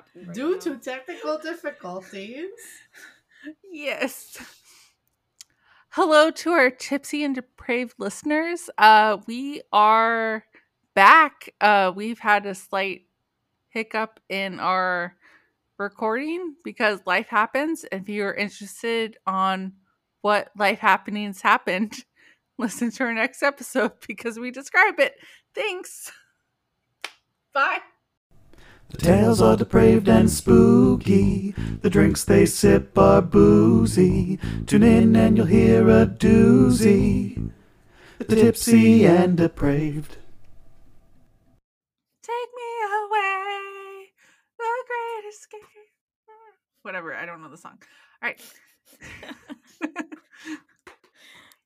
happening right Due now. to technical difficulties. Yes. Hello to our tipsy and depraved listeners. Uh, we are back. Uh, we've had a slight hiccup in our recording because life happens. If you're interested on what life happenings happened, listen to our next episode because we describe it. Thanks. Bye. The tales are depraved and spooky. The drinks they sip are boozy. Tune in and you'll hear a doozy. The tipsy and depraved. Take me away, the great escape. Whatever, I don't know the song. All right.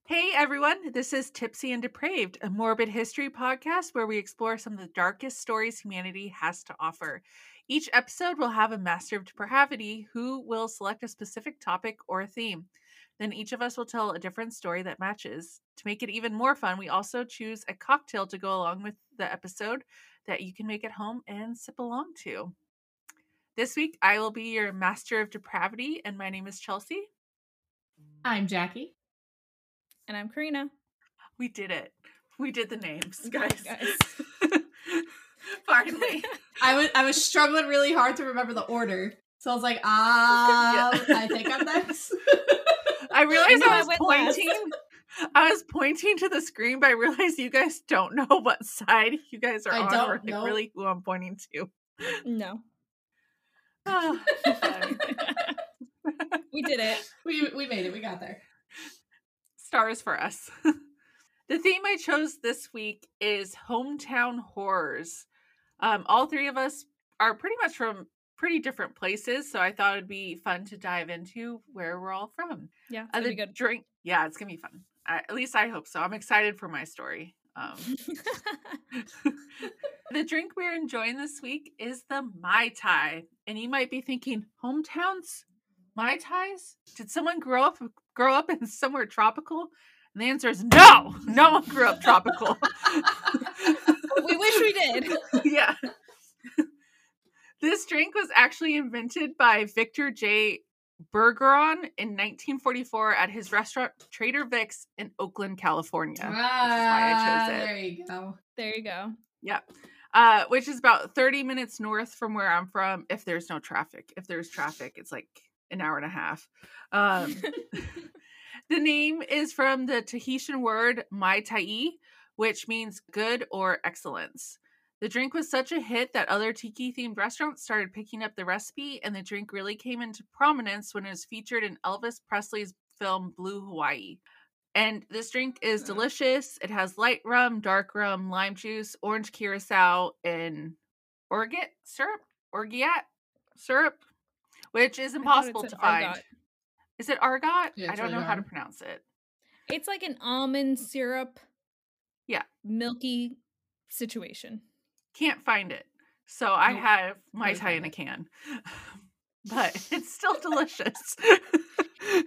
hey everyone, this is Tipsy and Depraved, a morbid history podcast where we explore some of the darkest stories humanity has to offer. Each episode will have a master of depravity who will select a specific topic or theme. Then each of us will tell a different story that matches. To make it even more fun, we also choose a cocktail to go along with the episode that you can make at home and sip along to. This week, I will be your master of depravity, and my name is Chelsea. I'm Jackie. And I'm Karina. We did it. We did the names, guys. Guys. Finally. I was I was struggling really hard to remember the order. So I was like, ah, Yeah. I think I'm next. I realized I I was last. pointing. I was pointing to the screen, but I realized you guys don't know what side you guys are I on, don't or know. really who I'm pointing to. No. Fun. we did it. we we made it. We got there. Stars for us. the theme I chose this week is hometown horrors. Um, all three of us are pretty much from pretty different places, so I thought it'd be fun to dive into where we're all from. Yeah, it's Uh, gonna the be good. drink, yeah, it's gonna be fun. I, at least I hope so. I'm excited for my story. Um, the drink we're enjoying this week is the Mai Tai. And you might be thinking, hometowns? Mai Tais? Did someone grow up grow up in somewhere tropical? And the answer is no. No one grew up tropical. we wish we did. yeah. this drink was actually invented by Victor J. Bergeron in 1944 at his restaurant Trader Vic's in Oakland, California. ah, why I chose it. There you go. There you go. Yeah. Uh, which is about 30 minutes north from where I'm from if there's no traffic. If there's traffic, it's like an hour and a half. Um, the name is from the Tahitian word Mai Tai, which means good or excellence. The drink was such a hit that other tiki themed restaurants started picking up the recipe, and the drink really came into prominence when it was featured in Elvis Presley's film Blue Hawaii. And this drink is Uh. delicious. It has light rum, dark rum, lime juice, orange curacao, and orgeat syrup, orgeat syrup, which is I thought it impossible to find. argot. Is it argot? Yeah, I don't really know how to pronounce it. It's like an almond syrup. Yeah. Milky situation. Can't find it. So I Nope. have Mai Tai in a can. But it's still delicious.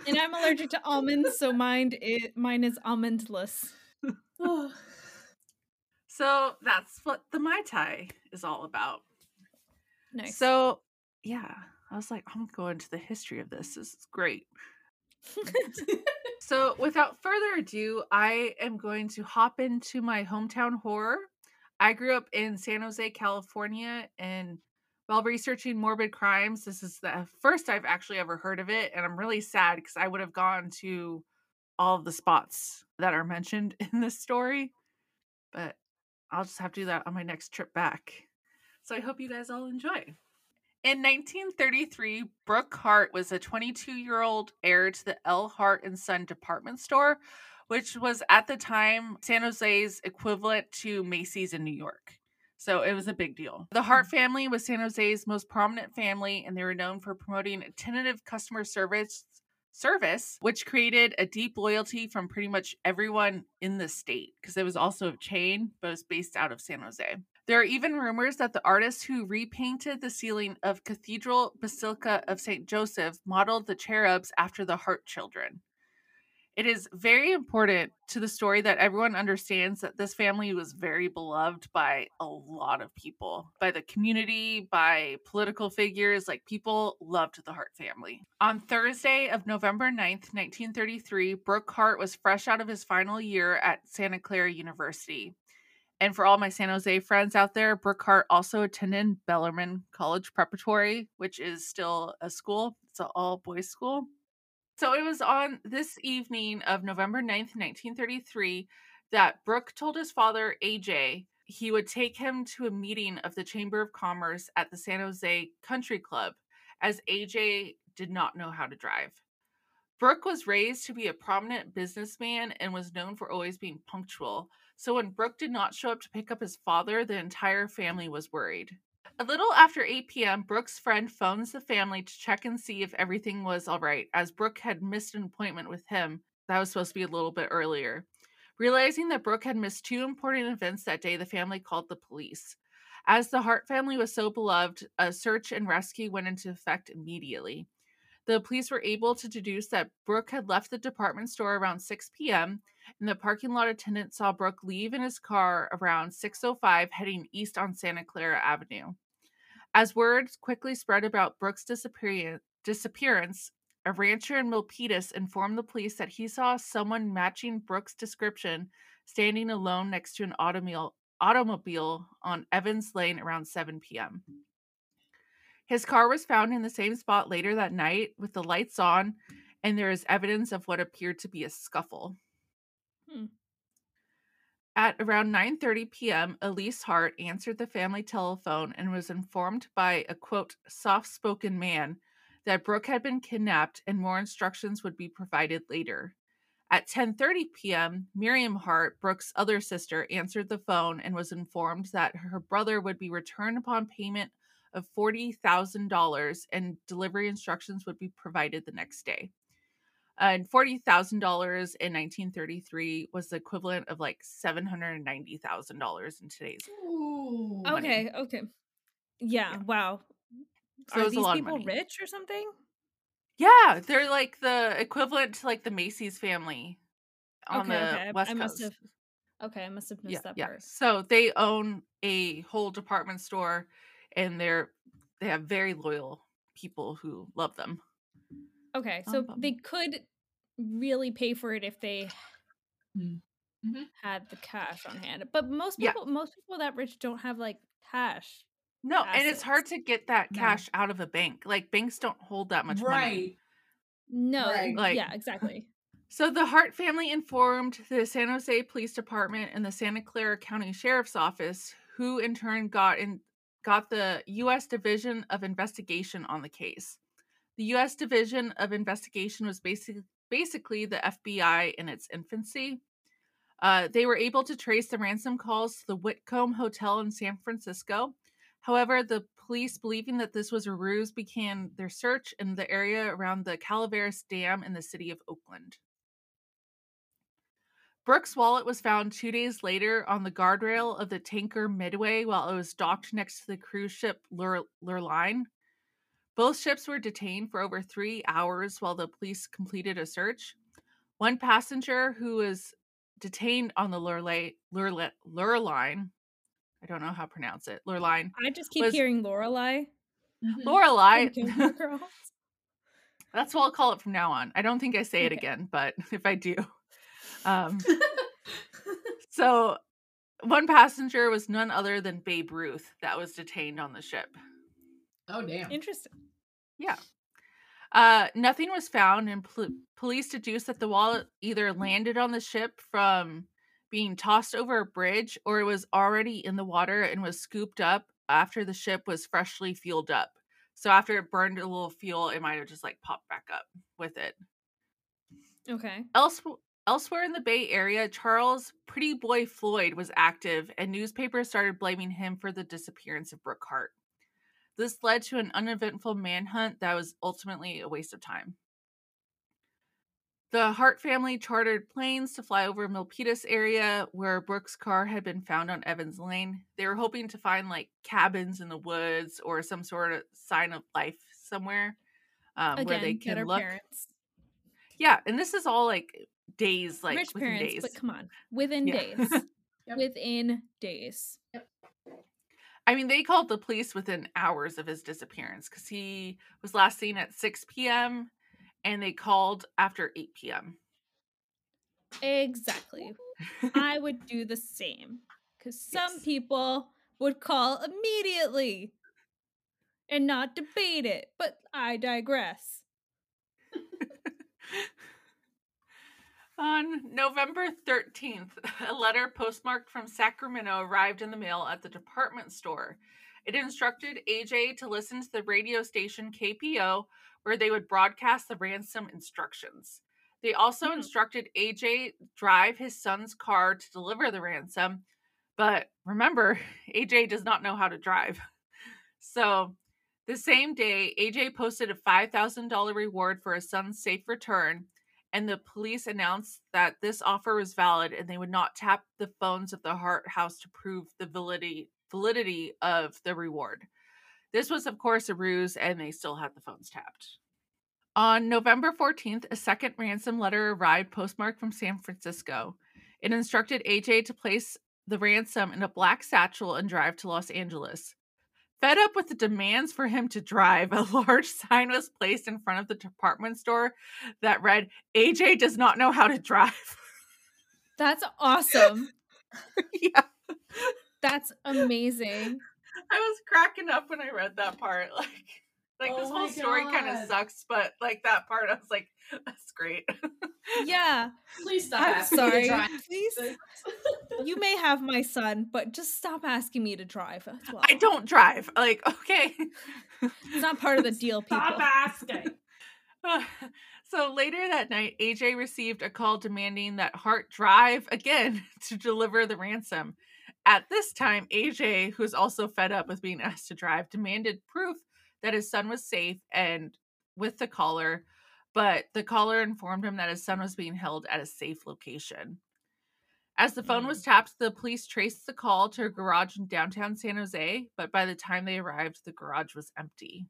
And I'm allergic to almonds, so mine is mine is almondless. so that's what the Mai Tai is all about. Nice. So yeah, I was like, I'm going to the history of this. This is great. So, without further ado, I am going to hop into my hometown horror. I grew up in San Jose, California, and while researching morbid crimes, this is the first I've actually ever heard of it. And I'm really sad because I would have gone to all of the spots that are mentioned in this story, but I'll just have to do that on my next trip back. So, I hope you guys all enjoy. In 1933, Brooke Hart was a 22 year old heir to the L. Hart and Son department store, which was at the time San Jose's equivalent to Macy's in New York. So it was a big deal. The Hart mm. family was San Jose's most prominent family, and they were known for promoting attentive customer service service, which created a deep loyalty from pretty much everyone in the state because it was also a chain, but it was based out of San Jose. There are even rumors that the artist who repainted the ceiling of Cathedral Basilica of St. Joseph modeled the cherubs after the Hart children. It is very important to the story that everyone understands that this family was very beloved by a lot of people, by the community, by political figures. Like people loved the Hart family. On Thursday of November 9th, 1933, Brooke Hart was fresh out of his final year at Santa Clara University. And for all my San Jose friends out there, Brooke Hart also attended Bellarmine College Preparatory, which is still a school. It's an all boys school. So it was on this evening of November 9th, 1933, that Brooke told his father, AJ, he would take him to a meeting of the Chamber of Commerce at the San Jose Country Club, as AJ did not know how to drive. Brooke was raised to be a prominent businessman and was known for always being punctual. So when Brooke did not show up to pick up his father, the entire family was worried. A little after 8 p.m., Brooke's friend phones the family to check and see if everything was all right, as Brooke had missed an appointment with him that was supposed to be a little bit earlier. Realizing that Brooke had missed two important events that day, the family called the police. As the Hart family was so beloved, a search and rescue went into effect immediately. The police were able to deduce that Brooke had left the department store around 6 p.m., and the parking lot attendant saw Brooke leave in his car around 6:05 heading east on Santa Clara Avenue. As words quickly spread about Brooke's disappearance, a rancher in Milpitas informed the police that he saw someone matching Brooke's description standing alone next to an automobile, automobile on Evans Lane around 7 p.m. His car was found in the same spot later that night with the lights on, and there is evidence of what appeared to be a scuffle. At around 9:30 p.m., Elise Hart answered the family telephone and was informed by a quote soft-spoken man that Brooke had been kidnapped and more instructions would be provided later. At 10:30 p.m., Miriam Hart, Brooke's other sister, answered the phone and was informed that her brother would be returned upon payment of $40,000 and delivery instructions would be provided the next day. And $40,000 in 1933 was the equivalent of like $790,000 in today's. Ooh. Okay, okay. Yeah, Yeah. wow. So Are these people rich or something? Yeah, they're like the equivalent to like the Macy's family on okay, the okay. West I Coast. have Okay, I must have missed yeah, that yeah. part. So they own a whole department store, and they're they have very loyal people who love them. Okay, so bum. they could really pay for it if they Mm. Mhm. had the cash on hand. But most Yeah. people most people that rich don't have like cash. No, and it's hard to get that No. cash out of a bank. Like banks don't hold that much money. Right. No, Right. Like- yeah, exactly. So the Hart family informed the San Jose Police Department and the Santa Clara County Sheriff's Office, who in turn got in got the U.S. Division of Investigation on the case. The U.S. Division of Investigation was basically basically the FBI in its infancy. Uh, they were able to trace the ransom calls to the Whitcomb Hotel in San Francisco. However, the police, believing that this was a ruse, began their search in the area around the Calaveras Dam in the city of Oakland. Brooke's wallet was found two days later on the guardrail of the tanker Midway while it was docked next to the cruise ship Lure, Lurline. Both ships were detained for over three hours while the police completed a search. One passenger who was detained on the Lurline, I don't know how to pronounce it, Lurline, I just keep Was- hearing Lorelai. Lorelei. Gilmore Girls. That's what I'll call it from now on. I don't think I say it again, but if I do. Um, so one passenger was none other than Babe Ruth that was detained on the ship. Oh damn. Interesting. Yeah. Uh, nothing was found, and pol- police deduced that the wallet either landed on the ship from being tossed over a bridge or it was already in the water and was scooped up after the ship was freshly fueled up. So after it burned a little fuel, it might have just like popped back up with it. Okay. Else- elsewhere in the Bay Area, Charles Pretty Boy Floyd was active, and newspapers started blaming him for the disappearance of Brooke Hart. This led to an uneventful manhunt that was ultimately a waste of time. The Hart family chartered planes to fly over Milpitas area where Brooke's car had been found on Evans Lane. They were hoping to find like cabins in the woods or some sort of sign of life somewhere um, Again, where they can look. parents. Yeah, and this is all like days, like Rich within parents, days. but come on, within Yeah. days. Yep. Within days. I mean, they called the police within hours of his disappearance because he was last seen at 6 p.m. and they called after 8 p.m. Exactly. I would do the same. Because some Yes. people would call immediately and not debate it. But I digress. On November 13th, a letter postmarked from Sacramento arrived in the mail at the department store. It instructed AJ to listen to the radio station KPO, where they would broadcast the ransom instructions. They also Mhm. instructed AJ to drive his son's car to deliver the ransom, but remember, AJ does not know how to drive. So, the same day, AJ posted a $5,000 reward for his son's safe return, and the police announced that this offer was valid and they would not tap the phones of the Hart House to prove the validity validity of the reward. This was, of course, a ruse, and they still had the phones tapped. On November 14th, a second ransom letter arrived postmarked from San Francisco. It instructed AJ to place the ransom in a black satchel and drive to Los Angeles. Fed up with the demands for him to drive, a large sign was placed in front of the department store that read, AJ does not know how to drive. That's awesome. yeah. That's amazing. I was cracking up when I read that part. Like, like this Oh whole story kind of sucks, but like that part, I was like, that's great. Yeah. Please stop I'm asking to sorry. drive. Please. You may have my son, but just stop asking me to drive well. I don't drive. Like, okay. It's not part of the deal, people. Stop asking. so later that night, AJ received a call demanding that Hart drive again to deliver the ransom. At this time, AJ, who's also fed up with being asked to drive, demanded proof that his son was safe and with the caller, but the caller informed him that his son was being held at a safe location. As the phone was mm. tapped, the police traced the call to a garage in downtown San Jose, but by the time they arrived, the garage was empty.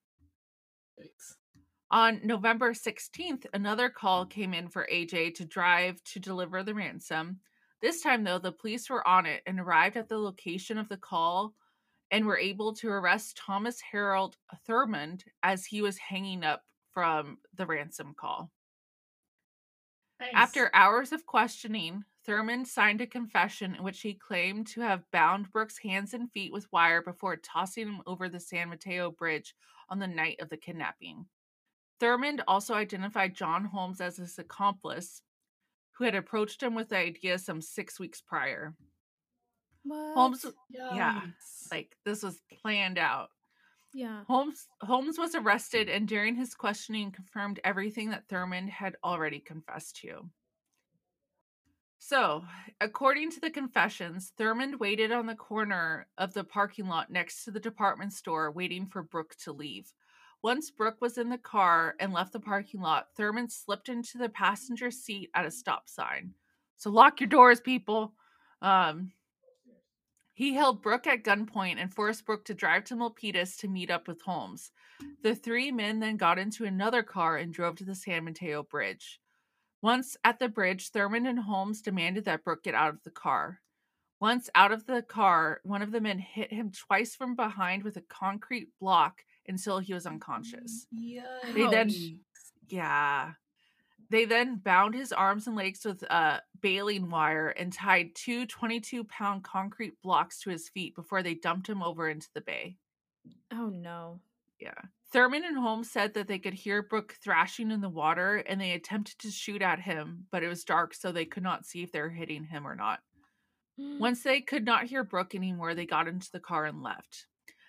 On November 16th, another call came in for AJ to drive to deliver the ransom. This time, though, the police were on it and arrived at the location of the call and were able to arrest Thomas Harold Thurmond as he was hanging up from the ransom call. After hours of questioning, Thurmond signed a confession in which he claimed to have bound Brooke's hands and feet with wire before tossing him over the San Mateo Bridge on the night of the kidnapping. Thurmond also identified John Holmes as his accomplice, who had approached him with the idea some six weeks prior. What? Holmes, yeah, like this was planned out. Yeah. Holmes Holmes was arrested and during his questioning confirmed everything that Thurmond had already confessed to. So, according to the confessions, Thurmond waited on the corner of the parking lot next to the department store waiting for Brooke to leave. Once Brooke was in the car and left the parking lot, Thurmond slipped into the passenger seat at a stop sign. So lock your doors, people. Um, he held Brooke at gunpoint and forced Brooke to drive to Milpitas to meet up with Holmes. The three men then got into another car and drove to the San Mateo Bridge. Once at the bridge, Thurmond and Holmes demanded that Brooke get out of the car. Once out of the car, one of the men hit him twice from behind with a concrete block until he was unconscious. Yeah. They then- Yeah. They then bound his arms and legs with uh, baling wire and tied two 22 pound concrete blocks to his feet before they dumped him over into the bay. Oh no. Yeah. Thurmond and Holmes said that they could hear Brooke thrashing in the water and they attempted to shoot at him, but it was dark, so they could not see if they were hitting him or not. Once they could not hear Brooke anymore, they got into the car and left.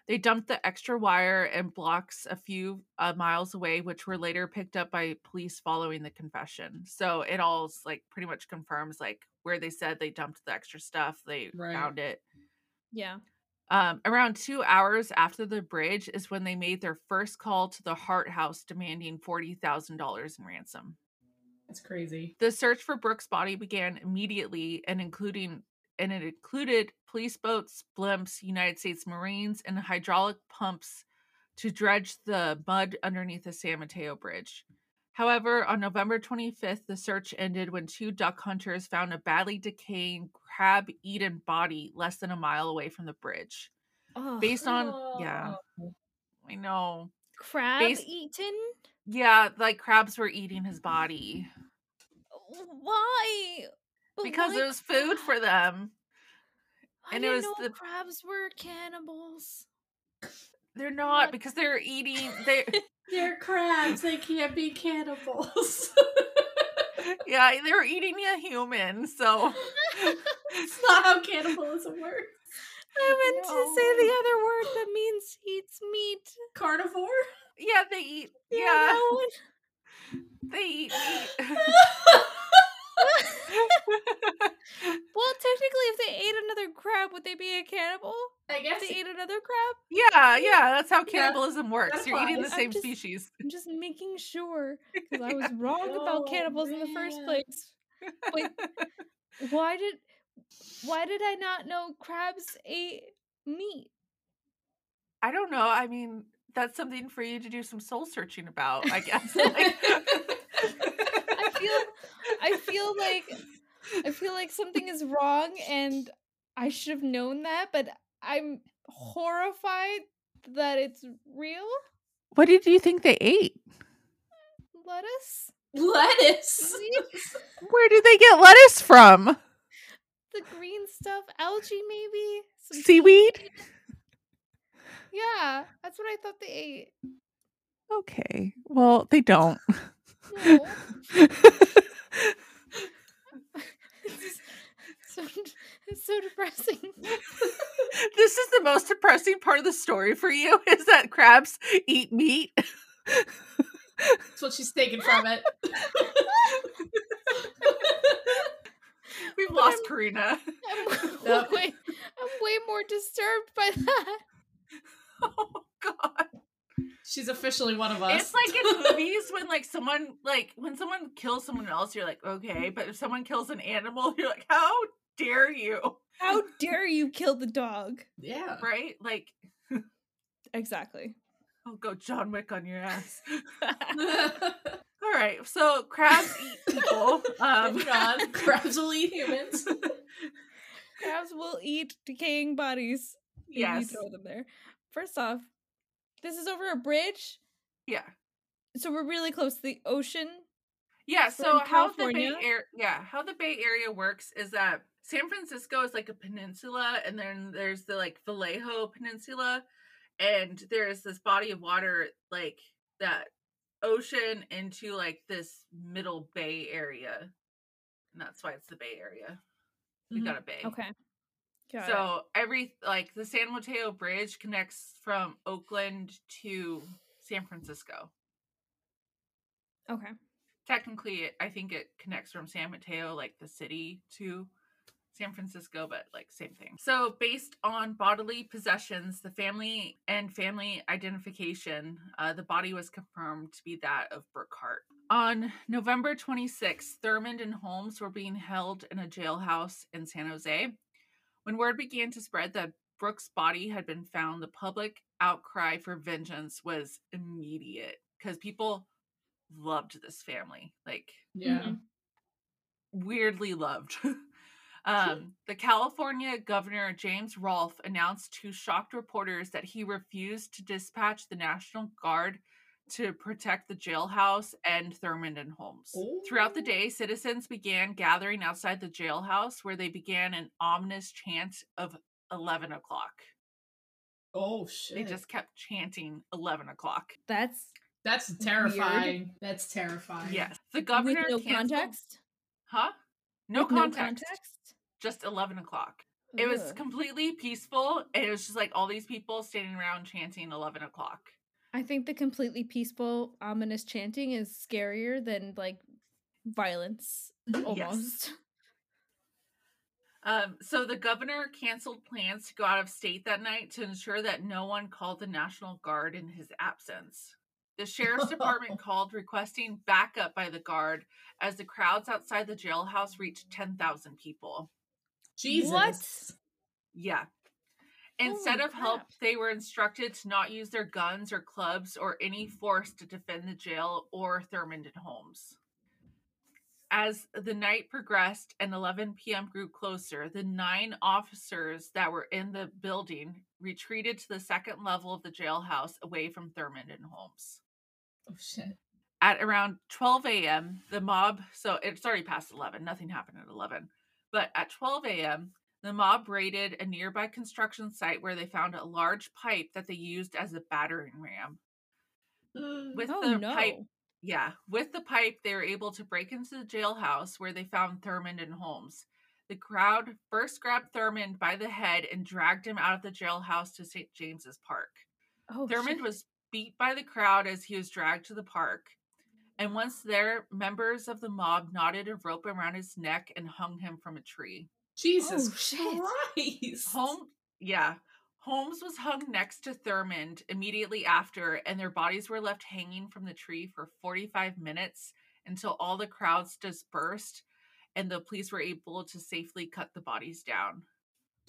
They dumped the extra wire and blocks a few uh, miles away, which were later picked up by police following the confession. So it all like pretty much confirms like where they said they dumped the extra stuff, they Right. found it. Yeah. Um, around two hours after the bridge is when they made their first call to the Hart House demanding $40,000 in ransom. That's crazy. The search for Brooke's body began immediately and including and it included police boats, blimps, United States Marines, and hydraulic pumps to dredge the mud underneath the San Mateo Bridge. However, on November 25th, the search ended when two duck hunters found a badly decaying crab eaten body less than a mile away from the bridge. Oh, Based on, yeah, Oh. I know. crab base- eaten? Yeah, like crabs were eating his body Why? But because why it was food for them. I and it didn't was know the- crabs were cannibals. They're not What? because they're eating. They They're crabs. They can't be cannibals. yeah, they were eating a human. So It's not how cannibalism works. I meant to say the other word that means eats meat. Carnivore? yeah, they eat. Yeah, that one. they eat meat. Well, technically, if they ate another crab, would they be a cannibal? I If guess they ate another crab? yeah, yeah, that's how Yeah, cannibalism works. that You're eating the same I'm just- species. I'm just making sure because I was wrong Oh, about cannibals in the first place. Wait, why did why did I not know crabs ate meat? I don't know. I mean, that's something for you to do some soul searching about, I guess. Like- I feel I feel like I feel like something is wrong and I should have known that, but I'm horrified that it's real. What did you think they ate? Lettuce? lettuce. Where did they get lettuce from? The green stuff, algae maybe? Some Seaweed? Yeah, that's what I thought they ate. Okay. Well, they don't. No. It's so it's so depressing. this is the most depressing part of the story for you is that crabs eat meat. That's what she's taking from it. We've But lost I'm- Karina. I'm Yep. way, I'm way more disturbed by that. Oh god. She's officially one of us. It's like in movies when like someone like when someone kills someone else, you're like, okay, but if someone kills an animal, you're like, how dare you? How dare you kill the dog? yeah. Right? Like, Exactly. I'll go John Wick on your ass. All right, so crabs eat people. Um Moving on. Crabs will eat humans. Crabs will eat decaying bodies. if you yes. throw them there. First off, this is over a bridge, Yeah. so we're really close to the ocean. Yeah, so how the Bay California. Area yeah, how the Bay Area works is that San Francisco is like a peninsula and then there's the like Vallejo Peninsula and there's this body of water like that ocean into like this middle bay area. And that's why it's the Bay Area. We Mhm. got a bay. Okay. Got it. So every like the San Mateo Bridge connects from Oakland to San Francisco. Okay. technically it, i think it connects from san mateo like the city to san francisco but like same thing so based on bodily possessions the family and family identification uh, the body was confirmed to be that of brooke hart on november 26th thurmond and holmes were being held in a jailhouse in san jose when word began to spread that brooke's body had been found the public outcry for vengeance was immediate because people loved this family like Yeah. Mhm. weirdly loved um the california governor james rolph announced to shocked reporters that he refused to dispatch the national guard to protect the jailhouse and thurmond and holmes throughout the oh. day citizens began gathering outside the jailhouse where they began an ominous chant of 11 o'clock Oh shit. they just kept chanting 11 o'clock That's That's terrifying. That's terrifying. yes the governor with no canceled- context. huh no With no context context. just 11 o'clock It was completely peaceful, and it was just like all these people standing around chanting eleven o'clock. I think the completely peaceful, ominous chanting is scarier than like violence almost. Um, so the governor canceled plans to go out of state that night to ensure that no one called the National Guard in his absence. The sheriff's department called requesting backup by the guard as the crowds outside the jailhouse reached 10,000 people. Jesus. What? Yeah. Instead Holy of help, they were instructed to not use their guns or clubs or any mm. force to defend the jail or Thurmond and Holmes. As the night progressed and 11 p.m. grew closer, the nine officers that were in the building retreated to the second level of the jailhouse away from Thurmond and Holmes. Oh shit. At around 12 a.m., the mob, so it's already past 11, nothing happened at 11, but at 12 a.m., the mob raided a nearby construction site where they found a large pipe that they used as a battering ram. With oh the no. pipe, yeah, with the pipe, they were able to break into the jailhouse where they found Thurmond and Holmes. The crowd first grabbed Thurmond by the head and dragged him out of the jailhouse to St. James's Park. Oh, Thurmond shit. was beat by the crowd as he was dragged to the park. And once there, members of the mob knotted a rope around his neck and hung him from a tree. Jesus Oh, shit. Christ. Holmes, yeah, Holmes was hung next to Thurmond immediately after, and their bodies were left hanging from the tree for 45 minutes until all the crowds dispersed and the police were able to safely cut the bodies down.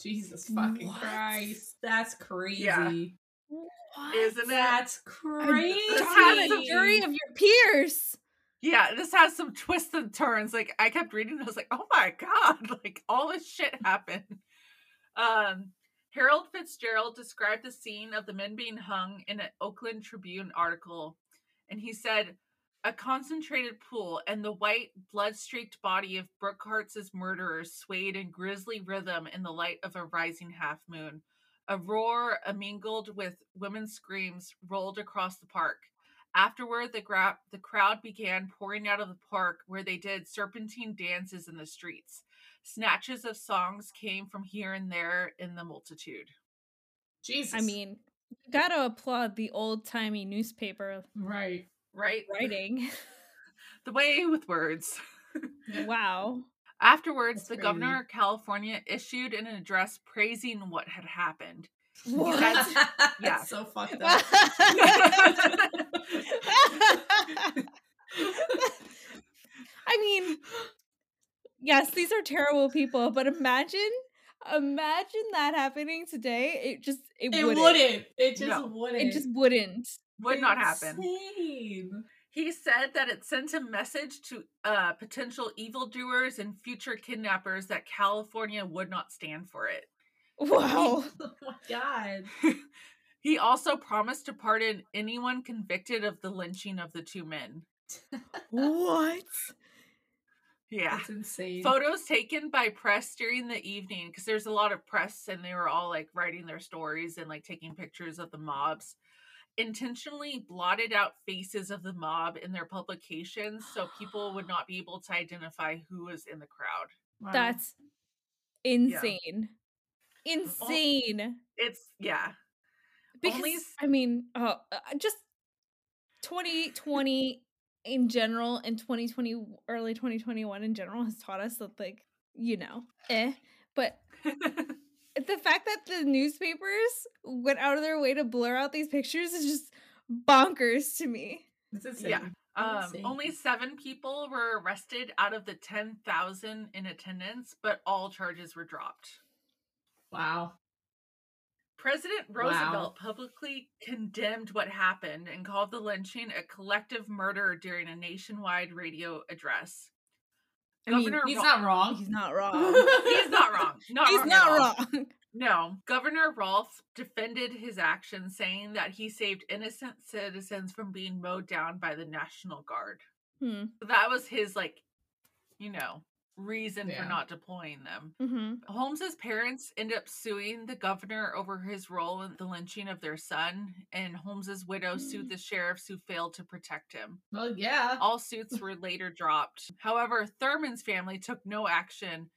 Jesus fucking What? Christ. That's crazy. Yeah. What? Isn't it? That's crazy. Tell has jury of your peers. Yeah, this has some twists and turns. Like I kept reading, and I was like, "Oh my god!" Like all this shit happened. Um, Harold Fitzgerald described the scene of the men being hung in an Oakland Tribune article, and he said, "A concentrated pool and the white, blood-streaked body of Brooke Hart's murderers swayed in grisly rhythm in the light of a rising half moon. A roar, mingled with women's screams, rolled across the park." Afterward, the, gra- the crowd began pouring out of the park where they did serpentine dances in the streets. Snatches of songs came from here and there in the multitude. Jesus. I mean, you gotta applaud the old timey newspaper right. Right? writing. The way with words. wow. Afterwards, That's the crazy. governor of California issued an address praising what had happened. What? That's- That's yeah. so fucked up. I mean, yes, these are terrible people, but imagine, imagine that happening today. It just, it, It wouldn't. wouldn't. It just No. wouldn't. It just wouldn't. Would not happen. Insane. He said that it sent a message to uh, potential evildoers and future kidnappers that California would not stand for it. Wow. Oh my god. He also promised to pardon anyone convicted of the lynching of the two men. what? Yeah. That's insane. Photos taken by press during the evening, because there's a lot of press and they were all like writing their stories and like taking pictures of the mobs, intentionally blotted out faces of the mob in their publications so people would not be able to identify who was in the crowd. Wow. That's insane. Insane. It's, yeah. Because Only s- I mean, uh, uh, just 2020 in general and 2020 early 2021 in general has taught us that like you know eh but the fact that the newspapers went out of their way to blur out these pictures is just bonkers to me It's insane. Yeah. Um, only seven people were arrested out of the 10,000 in attendance, but all charges were dropped. Wow. President Wow. Roosevelt publicly condemned what happened and called the lynching a collective murder during a nationwide radio address. I mean, Governor He's Ro- not wrong. he's not wrong He's not wrong. Not he's wrong not wrong No, Governor Rolph defended his actions, saying that he saved innocent citizens from being mowed down by the National Guard. hmm. So that was his like, you know, reason Yeah. for not deploying them. hmm Holmes's parents end up suing the governor over his role in the lynching of their son, and Holmes's widow sued the sheriffs who failed to protect him. Well, yeah. All suits were later dropped. However, Thurmond's family took no action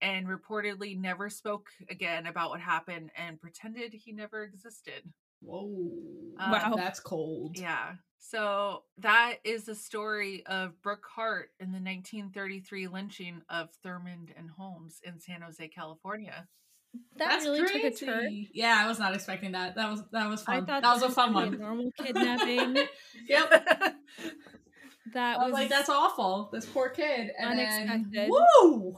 and reportedly never spoke again about what happened and pretended he never existed. Whoa. Um, Wow. That's cold. Yeah. So that is the story of Brooke Hart in the 1933 lynching of Thurmond and Holmes in San Jose, California. that That's really crazy. took a turn Yeah, I was not expecting that. That was that was i fun. thought that was a fun one. a normal kidnapping yep. that I was was like, that's awful. This poor kid. And Unexpected. Then, woo!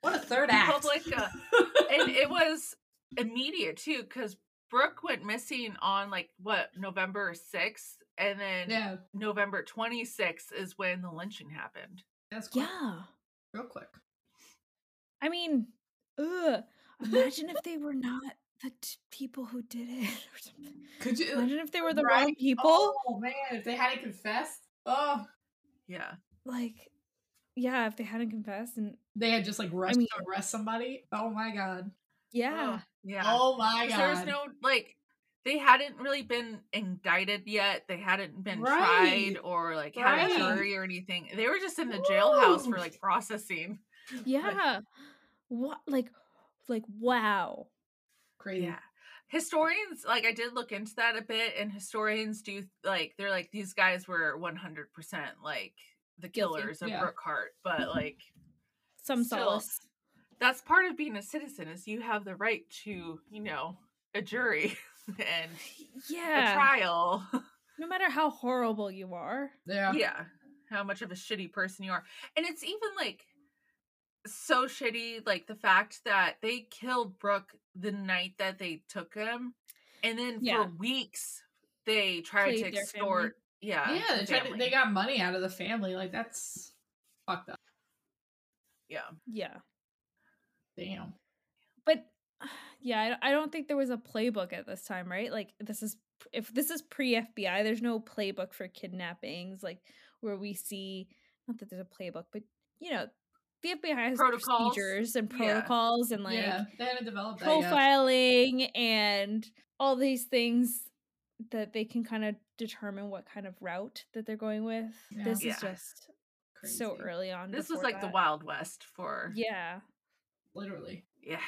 What a third act. Public, uh, and it was immediate too, because Brooke went missing on like what November sixth, and then Yeah, November twenty sixth is when the lynching happened. that's quick. Yeah. real quick. I mean, ugh. Imagine if they were not the t- people who did it or something. Could you Imagine if they were the Right? wrong people. Oh man, if they hadn't confessed, oh, Yeah, Like, yeah, if they hadn't confessed and they had just like rushed mean- to arrest somebody. Oh my god. yeah. Oh, yeah. Oh my god. There's no like they hadn't really been indicted yet. They hadn't been Right. tried or like had Right. a jury or anything. They were just in the jailhouse for like processing. Yeah. What like like wow. crazy. Yeah. Historians like I did look into that a bit and historians do like they're like these guys were 100% like the killers of Yeah. Brooke Hart, but mm-hmm. like Some Still. solace. that's part of being a citizen is you have the right to, you know, a jury and a Yeah. trial. No matter how horrible you are. Yeah. yeah how much of a shitty person you are and it's even like so shitty like the fact that they killed brooke the night that they took him and then Yeah. for weeks they tried Played to their family. extort yeah Yeah, the they, tried to, they got money out of the family. Like that's fucked up. yeah Yeah. Damn. But yeah, I I don't think there was a playbook at this time, right? Like this is if this is pre FBI, there's no playbook for kidnappings like where we see not that there's a playbook, but you know, the FBI has Protocols. procedures and Yeah. protocols and like yeah, they hadn't developed that yet. profiling and all these things that they can kind of determine what kind of route that they're going with. Yeah. This Yeah. is just so early on. this was before like the wild west for Yeah, Literally. yeah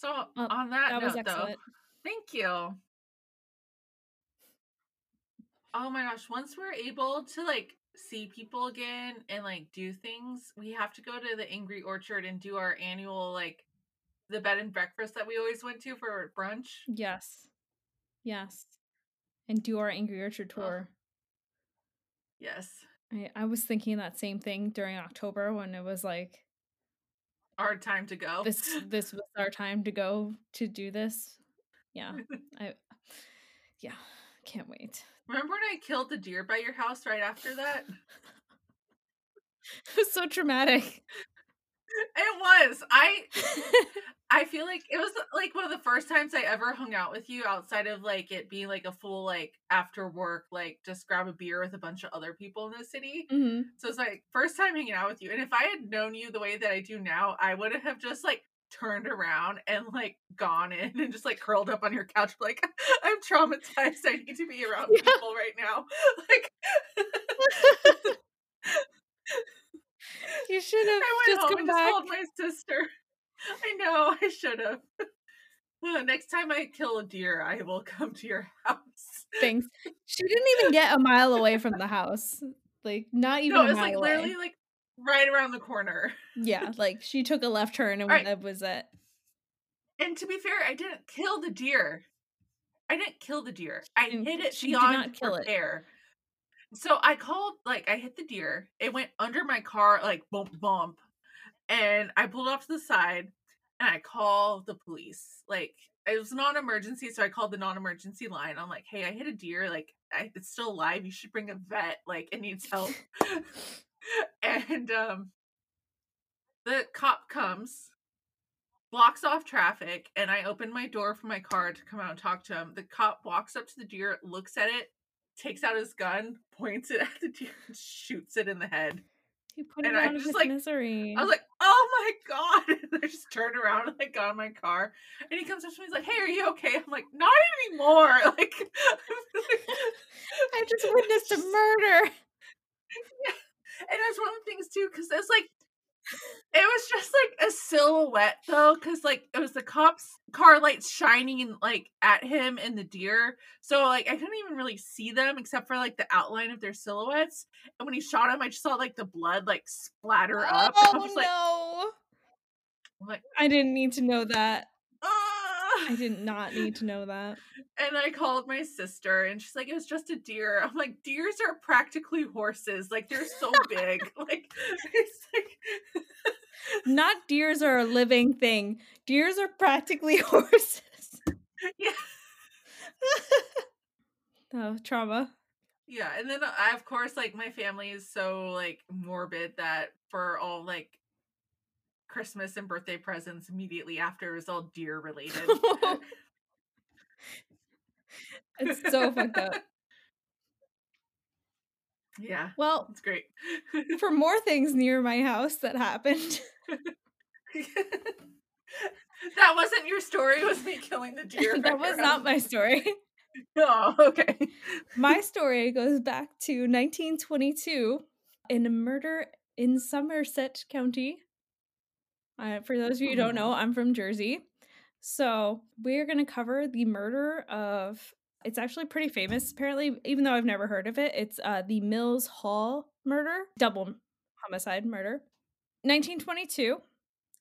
so Uh, on that, that was note though. Thank you. Oh my gosh, once we're able to like see people again and like do things, we have to go to the Angry Orchard and do our annual like the bed and breakfast that we always went to for brunch. Yes, yes, and do our Angry Orchard tour. Yes. I, I was thinking that same thing during October when it was like Our time to go. this this was our time to go to do this. Yeah. I yeah, can't wait. Remember when I killed the deer by your house right after that? It was so traumatic. It was. I I feel like it was like one of the first times I ever hung out with you outside of like it being like a full like after work like just grab a beer with a bunch of other people in the city. hmm So it's like first time hanging out with you. And if I had known you the way that I do now, I would have just like turned around and like gone in and just like curled up on your couch like I'm traumatized. I need to be around Yeah. people right now. Like You should have I went just home come and back. just called my sister. I know, I should have. Next time I kill a deer, I will come to your house. Thanks. She didn't even get a mile away from the house. Like not even No, it's mile like away. literally like right around the corner. Yeah, like she took a left turn and Alright. that was it. And to be fair, I didn't kill the deer. I didn't kill the deer. I hit it she did not kill it. repair. So I called, like, I hit the deer. It went under my car, like bump bump, and I pulled off to the side, and I called the police. Like it was non-emergency, so I called the non-emergency line. I'm like, "Hey, I hit a deer. Like I, it's still alive. You should bring a vet. Like it needs help." and um, the cop comes blocks off traffic and I open my door for my car to come out and talk to him. The cop walks up to the deer, looks at it, takes out his gun, points it at the deer, and shoots it in the head. He put And it I out of just, like- misery. I was like, "Oh my god!" And I just turned around and like got in my car, and he comes up to me. And he's like, "Hey, are you okay?" I'm like, "Not anymore." Like, I just witnessed a murder. and it was one of the things too, because it's like it was just like a silhouette though, because like it was the cops' car lights shining like at him and the deer. So like I couldn't even really see them except for like the outline of their silhouettes. And when he shot him, I just saw like the blood like splatter up. and I Oh was like, no. I'm like, I didn't need to know that. I did not need to know that. And I called my sister and she's like, it was just a deer. I'm like, deers are practically horses. Like they're so big. like it's like not deers are a living thing. Deers are practically horses. Yeah. oh, trauma. Yeah, and then I of course like my family is so like morbid that for all like Christmas and birthday presents immediately after is all deer related. it's so fucked up. Yeah, Well, it's great. for more things near my house that happened. that wasn't your story, was me killing the deer. that was not my story. Oh, okay. My story goes back to 1922 in a murder in Somerset County. Uh, for those of you who don't know, I'm from Jersey. So we're going to cover the murder of. It's actually pretty famous, apparently, even though I've never heard of it. It's uh, the Mills Hall murder, double homicide murder. 1922,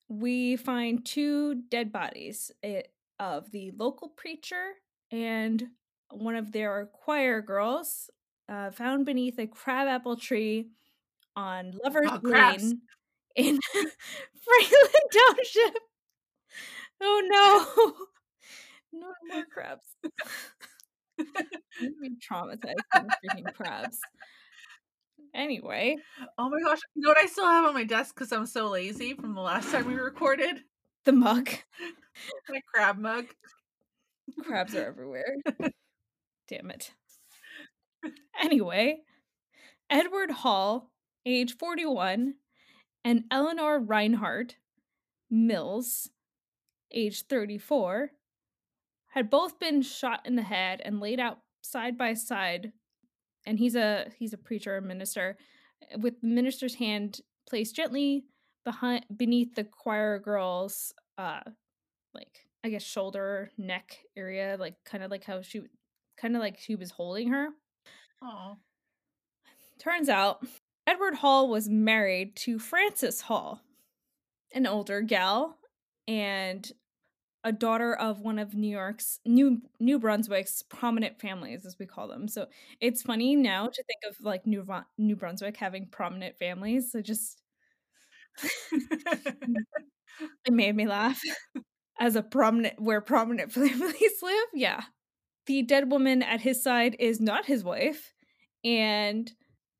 we find two dead bodies eh, of the local preacher and one of their choir girls uh, found beneath a crabapple tree on Lover's Oh. Lane in Franklin Township. Oh no. No more crabs. I'm traumatized from freaking crabs. Anyway, Oh my gosh. You know what I still have on my desk because I'm so lazy from the last time we recorded? the mug. My crab mug. Crabs are everywhere. Damn it. Anyway, Edward Hall, age 41, and Eleanor Reinhardt Mills, age 34, had both been shot in the head and laid out side by side. And he's a he's a preacher, a minister, with the minister's hand placed gently behind beneath the choir girl's uh like I guess shoulder, neck area, like kind of like how she kind of like she was holding her. Oh. Turns out Edward Hall was married to Frances Hall, an older gal and a daughter of one of New York's New New Brunswick's prominent families as we call them. So it's funny now to think of like New New Brunswick having prominent families. So just it made me laugh as a prominent where prominent families live. Yeah. The dead woman at his side is not his wife and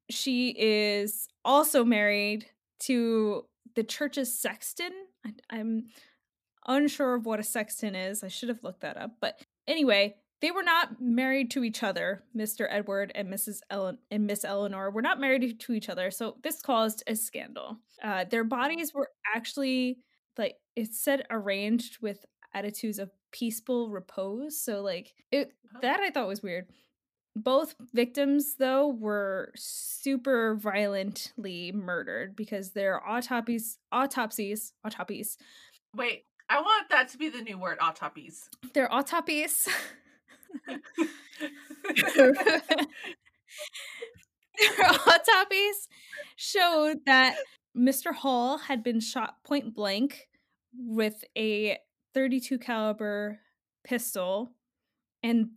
she is also married to the church's sexton. I, I'm unsure of what a sexton is. I should have looked that up. But anyway, they were not married to each other. Mr. Edward and Mrs. Ellen and Miss Eleanor were not married to each other. So this caused a scandal. Uh, their bodies were actually like it said arranged with attitudes of peaceful repose. So like it that I thought was weird. Both victims though were super violently murdered because their autopsies autopsies autopsies Wait, I want that to be the new word, autopsies. their autopsies their autopsies showed that Mr. Hall had been shot point blank with a 32 caliber pistol and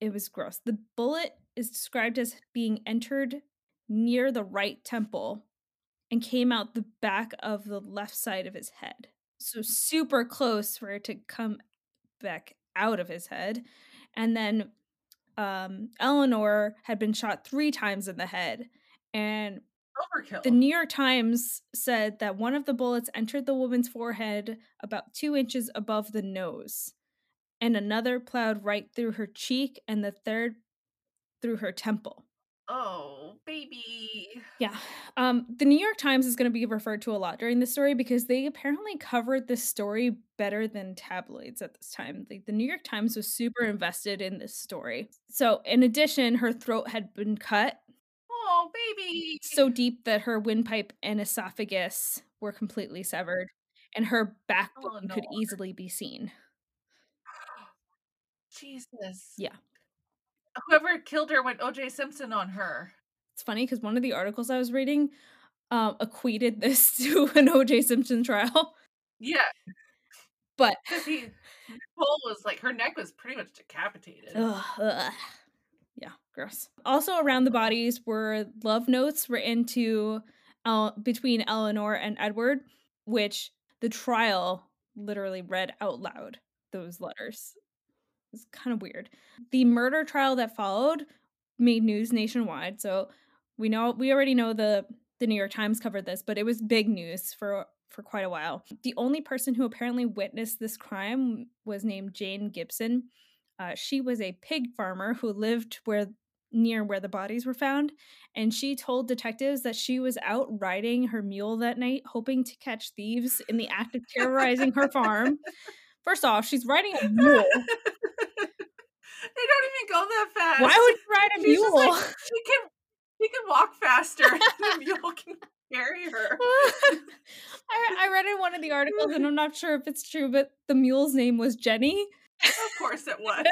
it was gross. The bullet is described as being entered near the right temple and came out the back of the left side of his head. So super close for it to come back out of his head. And then um, Eleanor had been shot three times in the head. And Overkill. the New York Times said that one of the bullets entered the woman's forehead about two inches above the nose, and another plowed right through her cheek, and the third through her temple. Oh, baby. Yeah. Um, the New York Times is going to be referred to a lot during this story because they apparently covered this story better than tabloids at this time. Like the New York Times was super invested in this story. So, in addition, her throat had been cut Oh, baby. so deep that her windpipe and esophagus were completely severed, and her backbone could easily be seen. Jesus. Yeah. Whoever killed her went OJ Simpson on her. It's funny because one of the articles I was reading um, equated this to an O.J. Simpson trial, Yeah, but because he Nicole was like her neck was pretty much decapitated. Ugh, ugh. Yeah, gross. Also around the bodies were love notes written to between Eleanor and Edward. which the trial literally read out loud those letters. It's kind of weird. The murder trial that followed made news nationwide. So we know we already know the the New York Times covered this, but it was big news for for quite a while. The only person who apparently witnessed this crime was named Jane Gibson. Uh, she was a pig farmer who lived where near where the bodies were found, and she told detectives that she was out riding her mule that night, hoping to catch thieves in the act of terrorizing her farm. First off, she's riding a mule. They don't even go that fast. Why would you ride a She's mule? like, she can she can walk faster the mule can carry her. I, I read in one of the articles, and I'm not sure if it's true, but the mule's name was Jenny. Of course it was.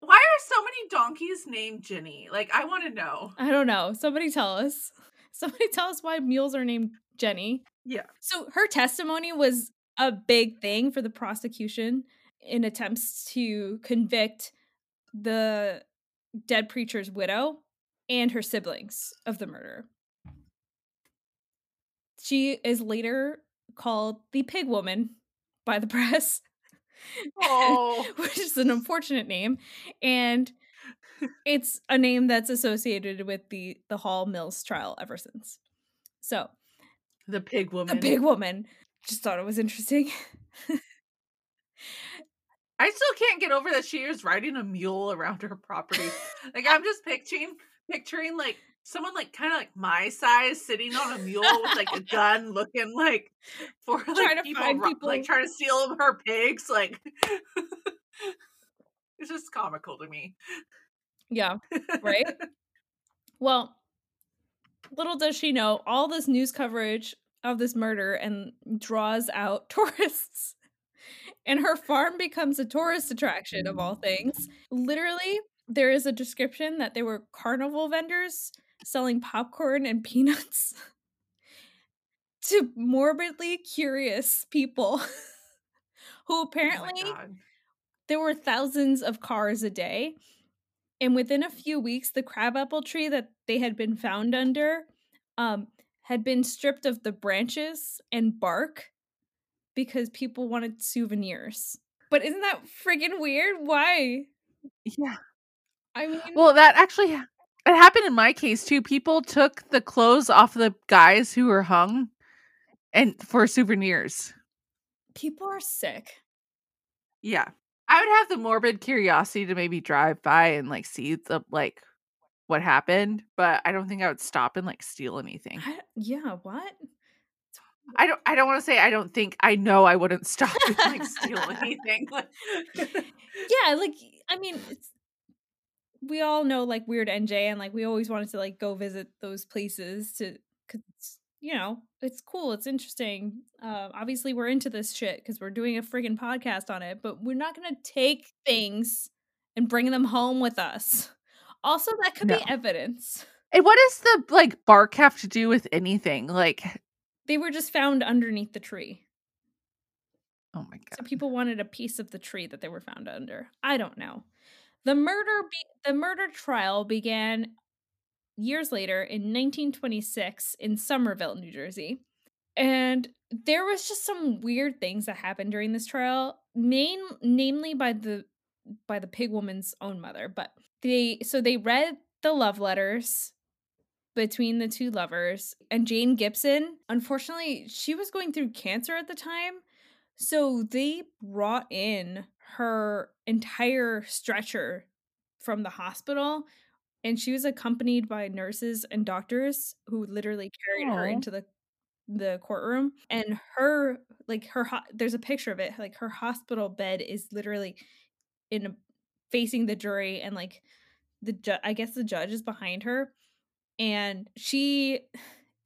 Why are so many donkeys named Jenny? Like I want to know. I don't know. Somebody tell us. Somebody tell us why mules are named Jenny. Yeah. So her testimony was a big thing for the prosecution in attempts to convict the dead preacher's widow and her siblings of the murder. She is later called the pig woman by the press. Oh. which is an unfortunate name and it's a name that's associated with the the hall mills trial ever since so The pig woman. the big woman just thought it was interesting I still can't get over that she is riding a mule around her property. like I'm just picturing picturing like someone like kind of like my size sitting on a mule with like a gun looking like for like Trying to people, find people. like trying to steal her pigs like it's just comical to me yeah right well little does she know all this news coverage of this murder and draws out tourists and her farm becomes a tourist attraction of all things literally there is a description that there were carnival vendors selling popcorn and peanuts to morbidly curious people who Oh apparently God. there were thousands of cars a day. And within a few weeks, the crabapple tree that they had been found under um, had been stripped of the branches and bark because people wanted souvenirs. But isn't that friggin' weird? Why? yeah I mean, well that actually it happened in my case too people took the clothes off the guys who were hung and for souvenirs people are sick. Yeah. I would have the morbid curiosity to maybe drive by and like see the like what happened, but I don't think I would stop and like steal anything. I, yeah, what? I don't I don't want to say I don't think I know I wouldn't stop and like steal anything. Yeah, like I mean, it's we all know like weird NJ, and like we always wanted to like go visit those places to because you know it's cool, it's interesting. Uh, obviously, we're into this shit because we're doing a friggin' podcast on it, but we're not gonna take things and bring them home with us. Also, that could No. be evidence. and what does the like bark have to do with anything? Like They were just found underneath the tree. oh my god. So people wanted a piece of the tree that they were found under. I don't know. The murder be- the murder trial began years later in 1926 in Somerville, New Jersey. And there was just some weird things that happened during this trial, main namely by the by the pig woman's own mother, but they so they read the love letters between the two lovers and Jane Gibson, unfortunately, she was going through cancer at the time. So they brought in her entire stretcher from the hospital and she was accompanied by nurses and doctors who literally carried her into the the courtroom and her like her ho- there's a picture of it like her hospital bed is literally in facing the jury and like the ju- I guess the judge is behind her and she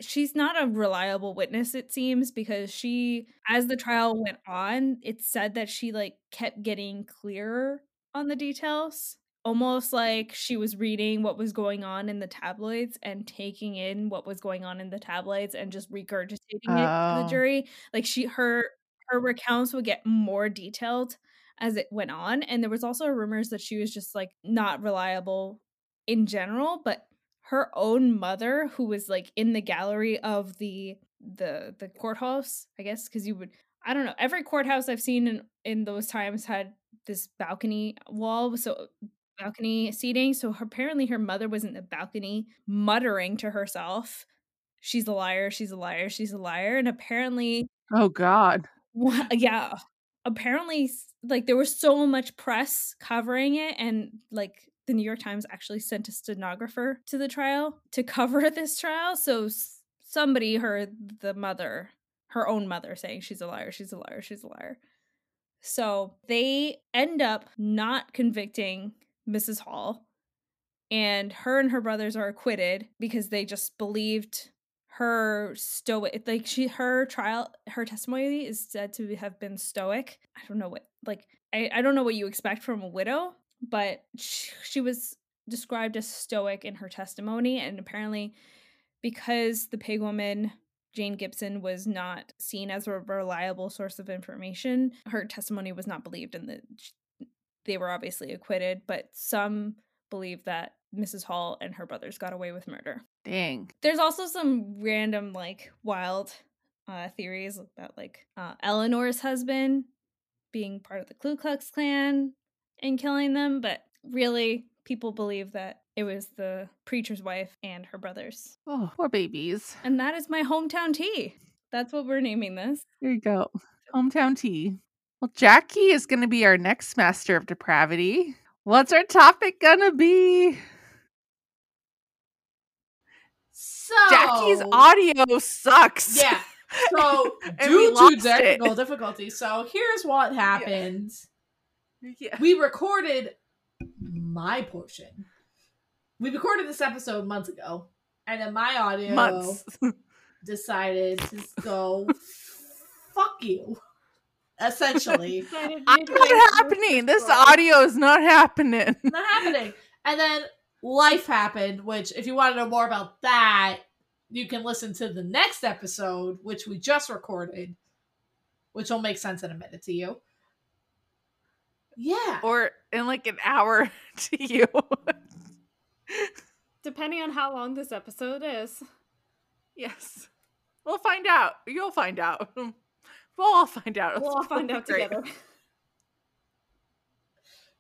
she's not a reliable witness it seems because she as the trial went on it said that she like kept getting clearer on the details almost like she was reading what was going on in the tabloids and taking in what was going on in the tabloids and just regurgitating it to the Oh. jury like she her her recounts would get more detailed as it went on and there was also rumors that she was just like not reliable in general but her own mother who was like in the gallery of the the the courthouse i guess because you would i don't know every courthouse i've seen in in those times had this balcony wall so balcony seating so her, apparently her mother was in the balcony muttering to herself she's a liar she's a liar she's a liar and apparently Oh God. Yeah apparently like there was so much press covering it and like the new york times actually sent a stenographer to the trial to cover this trial so somebody heard the mother her own mother saying she's a liar she's a liar she's a liar. So they end up not convicting mrs hall and her and her brothers are acquitted because they just believed her stoic like she her trial her testimony is said to have been stoic. I don't know what like i, I don't know what you expect from a widow but she, she was described as stoic in her testimony and apparently because the pig woman jane gibson was not seen as a reliable source of information her testimony was not believed and that they were obviously acquitted but some believe that mrs hall and her brothers got away with murder Dang. there's also some random like wild uh theories about like uh eleanor's husband being part of the ku klux klan and killing them but really people believe that it was the preacher's wife and her brothers Oh, poor babies. and that is my hometown tea that's what we're naming this There you go. Hometown tea. Well, Jackie is going to be our next master of depravity. What's our topic gonna be? So Jackie's audio sucks. Yeah. So due to lost it. technical difficulties, so here's what happened. Yeah. We recorded my portion. We recorded this episode months ago, and then my audio Months. decided to go fuck you. Essentially. I'm not happening. This audio is not happening. not happening. And then life happened, which if you want to know more about that, you can listen to the next episode, which we just recorded, which will make sense in a minute to you. Yeah. Or in like an hour to you. depending on how long this episode is yes. We'll find out. You'll find out. We'll all find out. we'll all find out together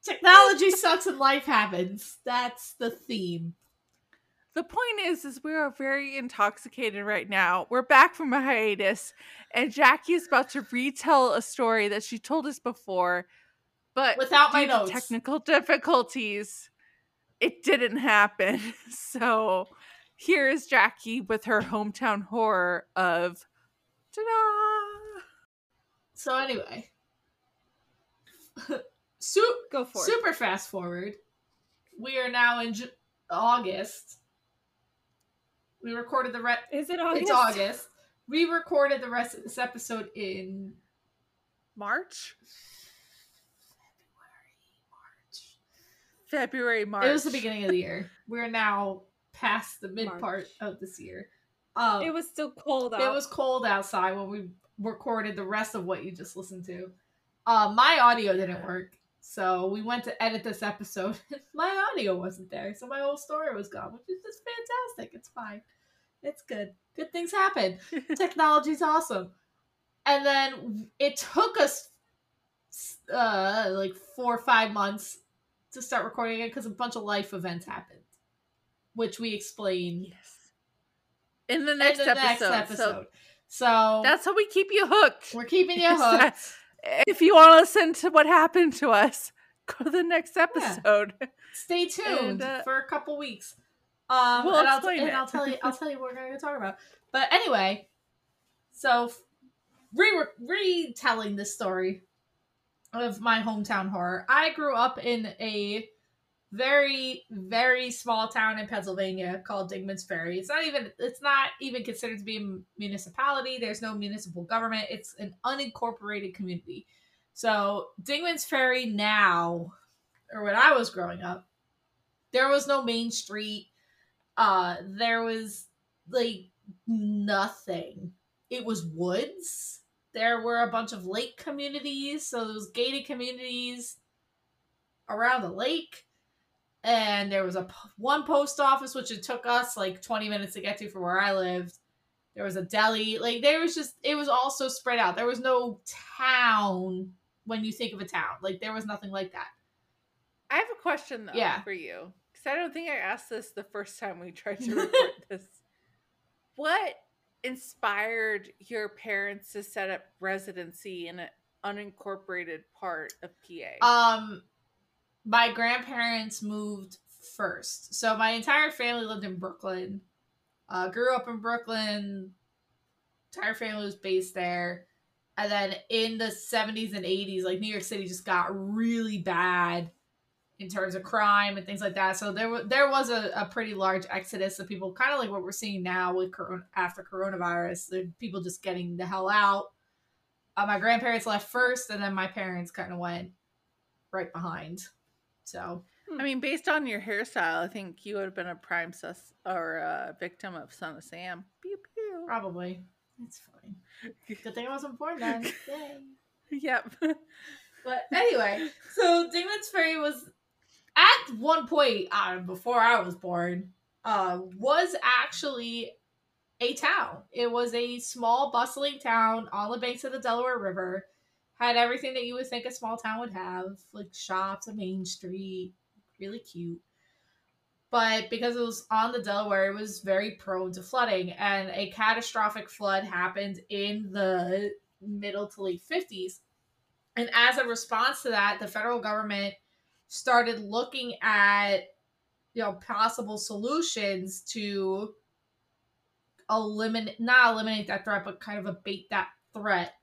Technology sucks and life happens. That's the theme. The point is, is we are very intoxicated right now. We're back from a hiatus, and Jackie is about to retell a story that she told us before, but Without my notes. technical difficulties, it didn't happen. So here is Jackie with her hometown horror of ta-da! So anyway. Su- go for it super fast forward. We are now in August. We recorded the rest. is it august It's August. We recorded the rest of this episode in March, February, March. February, March. It was the beginning of the year. We're now past the mid March. part of this year. Um, it was still cold out it was cold outside when we recorded the rest of what you just listened to. Uh, my audio didn't work, so we went to edit this episode. my audio wasn't there, so my whole story was gone, which is just fantastic. It's fine. It's good. Good things happen. Technology's awesome. And then it took us uh, like four or five months to start recording it because a bunch of life events happened, which we explain yes. In the in next, the episode. next So episode. So, that's how we keep you hooked. we're keeping you hooked. If you want to listen to what happened to us, go to the next episode. Stay tuned And, uh, for a couple weeks. Um, we'll and, I'll, and. I'll tell you. I'll tell you what we're going to talk about. But anyway, so re retelling this story of my hometown horror. I grew up in a very very small town in Pennsylvania called Dingman's Ferry. It's not even it's not even considered to be a municipality. There's no municipal government. It's an unincorporated community. So Dingman's Ferry now, or when I was growing up, there was no main street. Uh, there was like nothing. It was woods. There were a bunch of lake communities, so those gated communities around the lake. And there was a one post office which it took us like 20 minutes to get to from where I lived. There was a deli. Like there was just it was all so spread out. There was no town when you think of a town. Like there was nothing like that. I have a question though Yeah. for you. Because I don't think I asked this the first time we tried to record this. What inspired your parents to set up residency in an unincorporated part of PA? Um, my grandparents moved first, so my entire family lived in Brooklyn. Uh, grew up in Brooklyn. Entire family was based there, and then in the seventies and eighties, like New York City just got really bad in terms of crime and things like that. So there there was a, a pretty large exodus of people, kind of like what we're seeing now with corona, after coronavirus. People just getting the hell out. Uh, my grandparents left first, and then my parents kind of went right behind. So I mean, based on your hairstyle, I think you would have been a prime sus or a victim of Son of Sam. Pew pew. probably it's fine. Good thing I wasn't born then. Yay. Yep. But anyway, so Dingman's Ferry was at one point uh, before I was born, uh, was actually a town. It was a small, bustling town on the banks of the Delaware River. Had everything that you would think a small town would have, like shops, a main street, really cute. But because it was on the Delaware, it was very prone to flooding, and a catastrophic flood happened in the middle to late 50s. And as a response to that, the federal government started looking at you know possible solutions to eliminate not eliminate that threat, but kind of abate that threat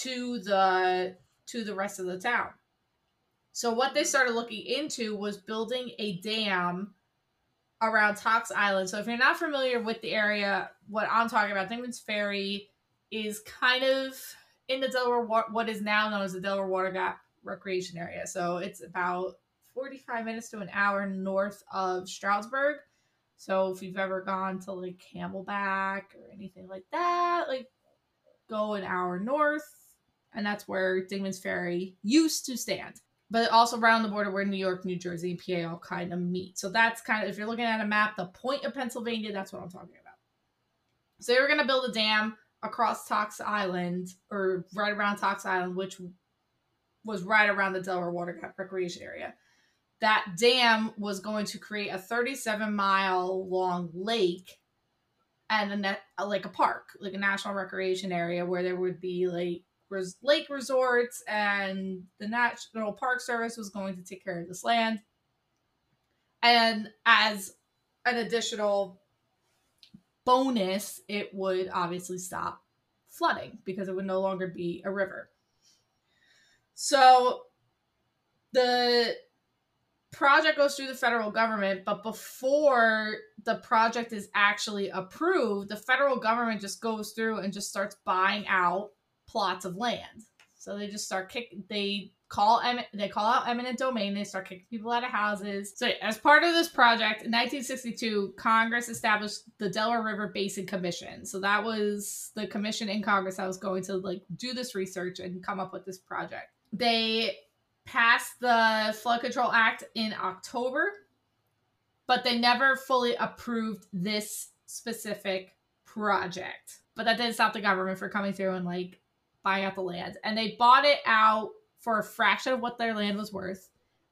to the to the rest of the town. So what they started looking into was building a dam around Tocks Island. So if you're not familiar with the area, what I'm talking about, Dingman's Ferry is kind of in the Delaware, what is now known as the Delaware Water Gap Recreation Area. So it's about 45 minutes to an hour north of Stroudsburg. So if you've ever gone to like Camelback or anything like that, like go an hour north, and that's where Dingman's Ferry used to stand. But also around the border where New York, New Jersey, and PA all kind of meet. So that's kind of if you're looking at a map, the point of Pennsylvania, that's what I'm talking about. So they were gonna build a dam across Tocks Island, or right around Tocks Island, which was right around the Delaware Water Gap Recreation Area. That dam was going to create a 37 mile long lake and a net, like a park, like a national recreation area where there would be like res- lake resorts, and the National Park Service was going to take care of this land. And as an additional bonus, it would obviously stop flooding because it would no longer be a river. So the project goes through the federal government, but before the project is actually approved, the federal government just goes through and just starts buying out plots of land. So they just start kick they call they call out eminent domain, they start kicking people out of houses. So as part of this project, in 1962, Congress established the Delaware River Basin Commission. So that was the commission in Congress that was going to like do this research and come up with this project. They passed the Flood Control Act in October, but they never fully approved this specific project. But that didn't stop the government from coming through and like buying out the land. And they bought it out for a fraction of what their land was worth.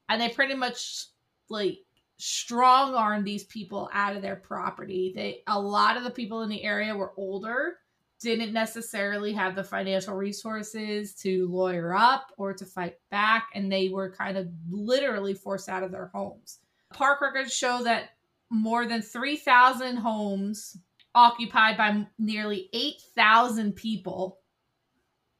And they pretty much like strong armed these people out of their property. They a lot of the people in the area were older didn't necessarily have the financial resources to lawyer up or to fight back, and they were kind of literally forced out of their homes. Park records show that more than 3,000 homes occupied by nearly 8,000 people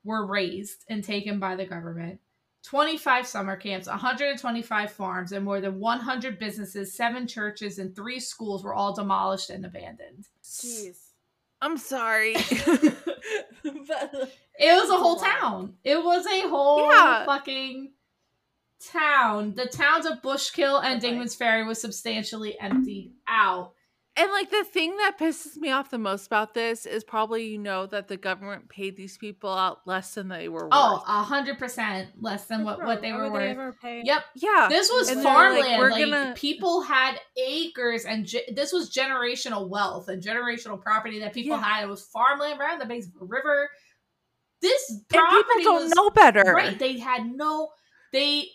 were raised and taken by the government. 25 summer camps, 125 farms, and more than 100 businesses, seven churches, and three schools were all demolished and abandoned. Jeez. I'm sorry. but It was a whole That's a lot. town. It was a whole Yeah. fucking town. The towns of Bushkill and Okay. Dingman's Ferry was substantially emptied out. And like the thing that pisses me off the most about this is probably you know that the government paid these people out less than they were oh, worth. Oh, a hundred percent less than what, what they were would they worth. ever pay? Yep. yeah. This was And they're like, farmland. "We're Like, gonna-" people had acres, and ge- this was generational wealth and generational property that people Yeah. had. It was farmland around the base of a river. This and people don't was know better. right. They had no. They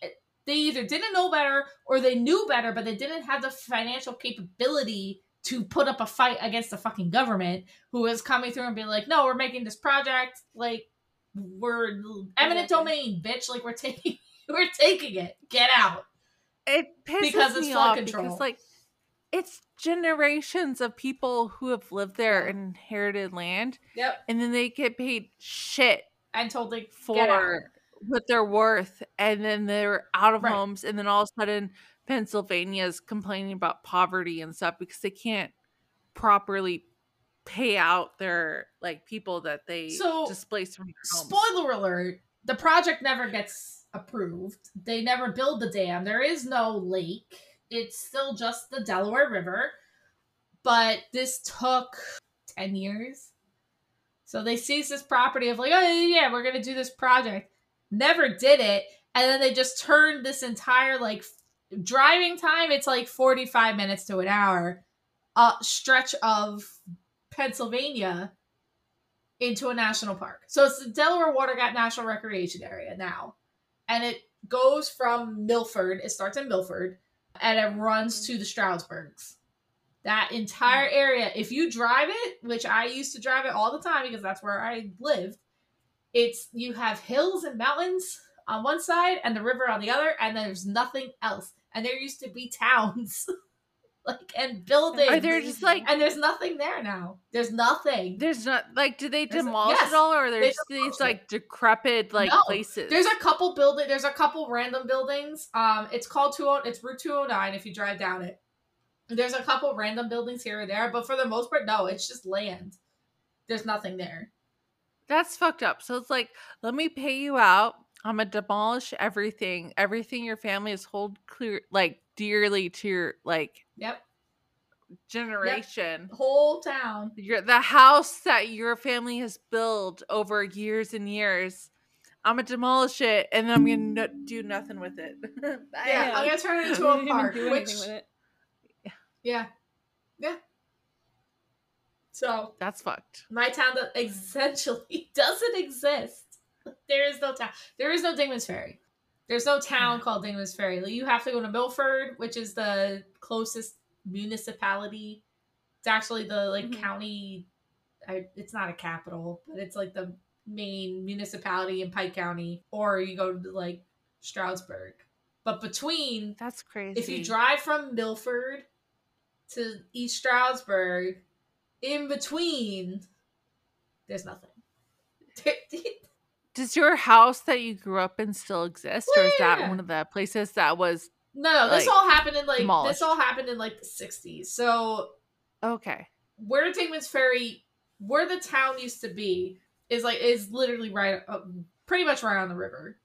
they either didn't know better or they knew better, but they didn't have the financial capability to put up a fight against the fucking government who is coming through and being like, "No, we're making this project like we're eminent domain, bitch. Like we're taking we're taking it. Get out." It pisses Because it's me off control. because like it's generations of people who have lived there and inherited land Yep. and then they get paid shit And told like for what they're worth and then they're out of Right. homes and then all of a sudden Pennsylvania is complaining about poverty and stuff because they can't properly pay out their like people that they So, displaced from their homes. Spoiler alert: the project never gets approved. They never build the dam. There is no lake. It's still just the Delaware River. But this took ten years. So they seized this property of like, oh yeah, we're gonna do this project. Never did it, and then they just turned this entire like f- driving time. It's like forty five minutes to an hour, uh, stretch of Pennsylvania into a national park. So it's the Delaware Water Gap National Recreation Area now. And it goes from Milford, it starts in Milford, and it runs to the Stroudsburgs. That entire area, if you drive it, which I used to drive it all the time because that's where I lived, it's you have hills and mountains on one side and the river on the other, and there's nothing else. And there used to be towns. like and buildings. Are there just like and there's nothing there now. There's nothing. there's not like do they There's- demolish yes, it all or there's these like decrepit like No, places? There's a couple building. There's a couple random buildings. Um, it's called two. It's Route two hundred nine. If you drive down it, there's a couple random buildings here or there, but for the most part, no. It's just land. There's nothing there. That's fucked up. So it's like, let me pay you out. I'm gonna demolish everything, everything your family has hold clear, like dearly to your like Yep. generation. Whole town. Your the house that your family has built over years and years. I'm gonna demolish it, and then I'm gonna no- do nothing with it. Yeah, I'm gonna turn it into a park. Which, yeah, yeah. So That's fucked. my town that essentially doesn't exist. There is no town. There is no Dingman's Ferry. There's no town called Dingman's Ferry. You have to go to Milford, which is the closest municipality. It's actually the like Mhm. county. I, it's not a capital, but it's like the main municipality in Pike County. Or you go to like Stroudsburg. But between That's crazy. if you drive from Milford to East Stroudsburg, in between, there's nothing. Does your house that you grew up in still exist, or is that Yeah. one of the places that was no, no, this Like, all happened in like demolished. this all happened in like the '60s. So okay? where Dingman's Ferry, where the town used to be, is like is literally right, uh, pretty much right on the river.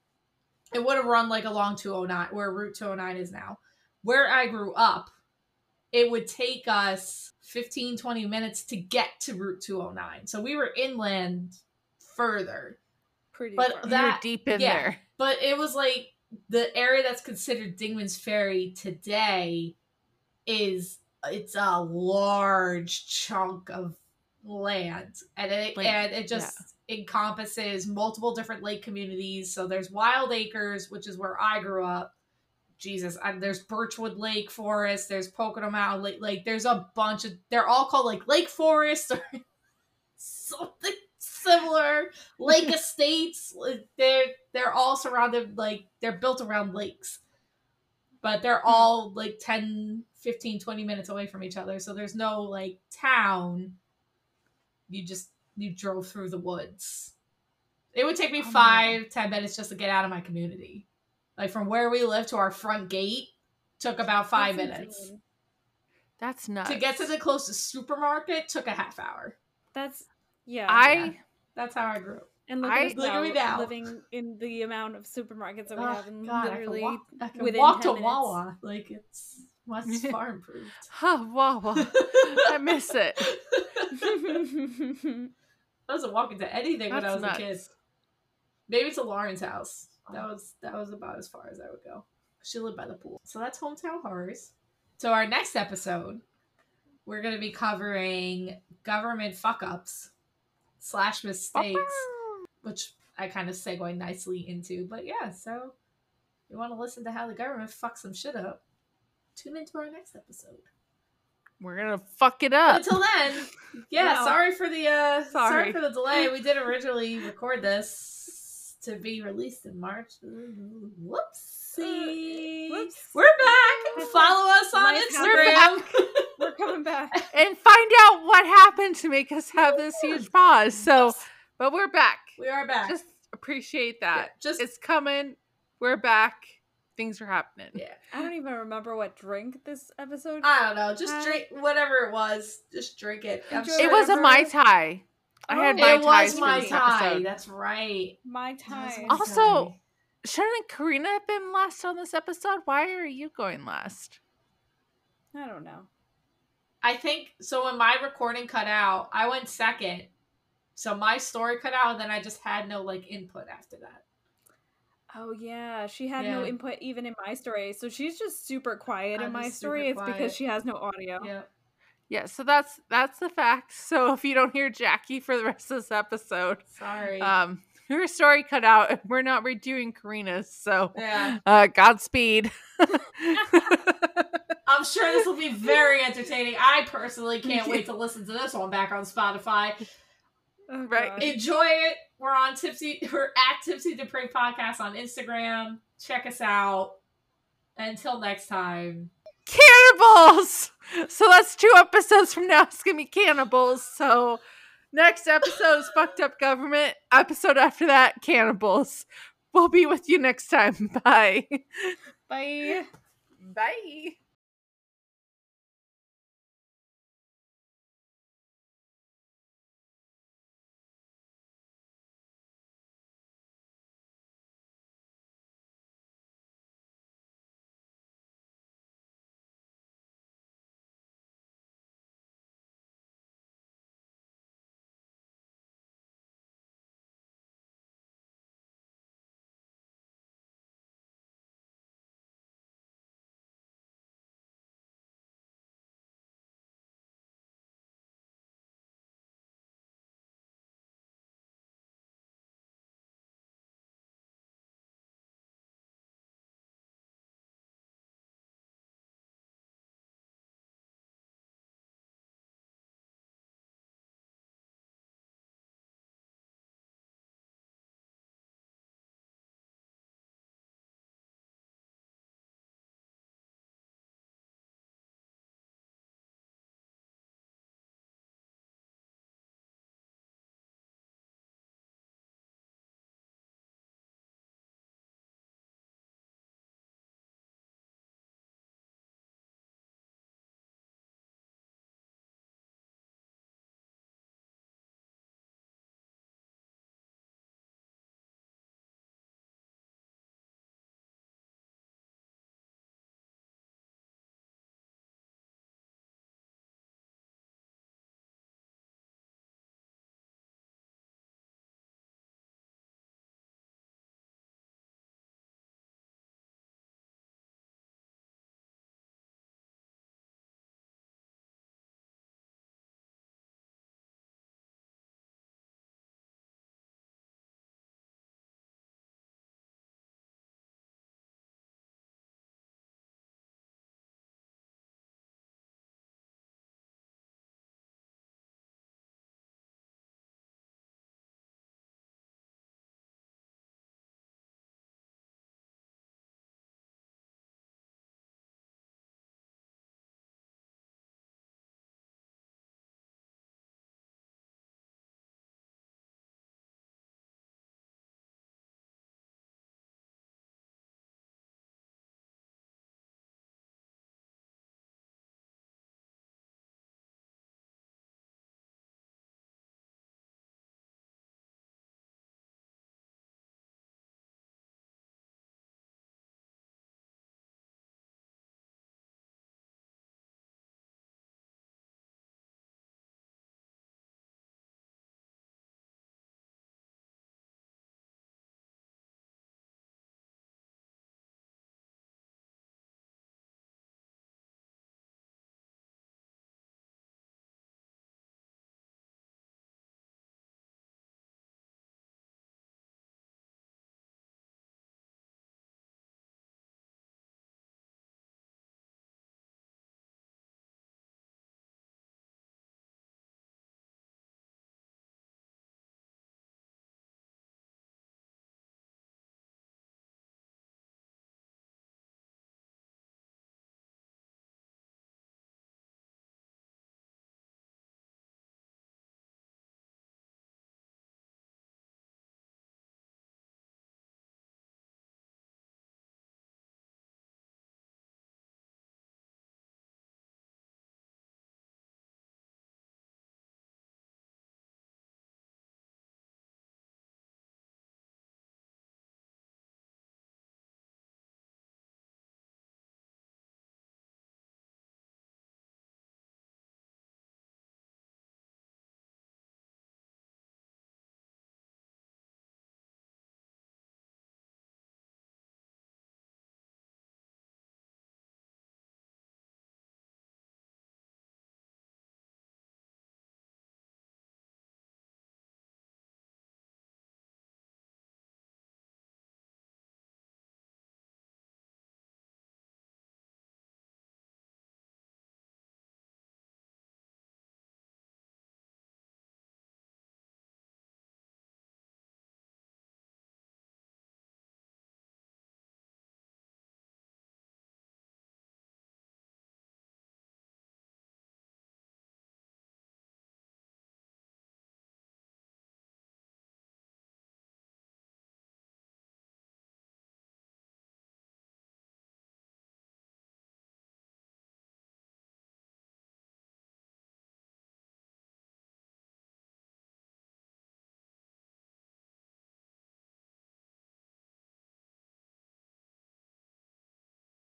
It would have run like along 209, where Route 209 is now. Where I grew up, it would take us 15, 20 minutes to get to Route 209. So we were inland further. Pretty But far. that- You're deep in yeah. there. But it was like the area that's considered Dingman's Ferry today is it's a large chunk of land and it Like, and it just encompasses multiple different lake communities. So there's Wild Acres, which is where I grew up. Jesus, and there's Birchwood Lake Forest, there's Pocono Mountain Lake, like there's a bunch of they're all called like Lake Forest or something similar. Lake Estates, they're they're all surrounded like they're built around lakes. But they're mm-hmm. all like 10, 15, 20 minutes away from each other. So there's no like town. You just you drove through the woods. It would take me Oh, five, ten minutes just to get out of my community. Like from where we live to our front gate took about five That's minutes. insane. That's nuts. To get to the closest supermarket took a half hour. That's yeah. I Yeah. That's how I grew up. and look, I- at Look at me now, now. living in the amount of supermarkets that we Oh, have, and God, literally I can walk, I can within walk 10 to minutes. Wawa. Like it's What's far improved? Wow, wow. I miss it. I wasn't walking to anything when I was That's a kid. nuts. Maybe to Lauren's house. That was that was about as far as I would go. She lived by the pool. So that's hometown horrors. So our next episode, we're gonna be covering government fuck ups slash mistakes, which I kind of segue nicely into. But yeah, so if you want to listen to how the government fucks some shit up, tune into our next episode. We're gonna fuck it But up. until then, yeah, Wow. sorry for the uh sorry. Sorry. for the delay. We did originally record this to be released in March. Whoopsie. Uh, whoops. We're back. Follow us on Life Instagram. We're coming back. and find out what happened to make us have this huge pause. So, but we're back. we are back. Just appreciate Yeah, that. just It's coming. We're back. Things are happening. yeah. I don't even remember what drink this episode. I don't know. Just Hi. drink whatever it was. Just drink it. I'm Enjoy sure It was a. Mai Tai. I oh, had Oh. Mai it Tais was for my this tie. episode. That's right. My It was time. my Also- tie. Shouldn't Karina have been last on this episode? Why are you going last? I don't know. I think so. When my recording cut out, I went second. So my story cut out, and then I just had no like input after that. Oh yeah, she had no input even in my story, so she's just super quiet I'm in my story. It's because she has no audio. Yeah. Yeah, so that's that's the fact. So if you don't hear Jackie for the rest of this episode, Sorry. um, her story cut out. and We're not redoing Karina's, so yeah. uh, Godspeed. I'm sure this will be very entertaining. I personally can't wait to listen to this one back on Spotify. Oh, Right. God. Enjoy it. We're on Tipsy. We're at Tipsy Pray Podcast on Instagram. Check us out. Until next time. Cannibals. So that's two episodes from now. It's gonna be cannibals. So next episode is fucked up government. Episode after that, cannibals. We'll be with you next time. Bye. Bye. Bye.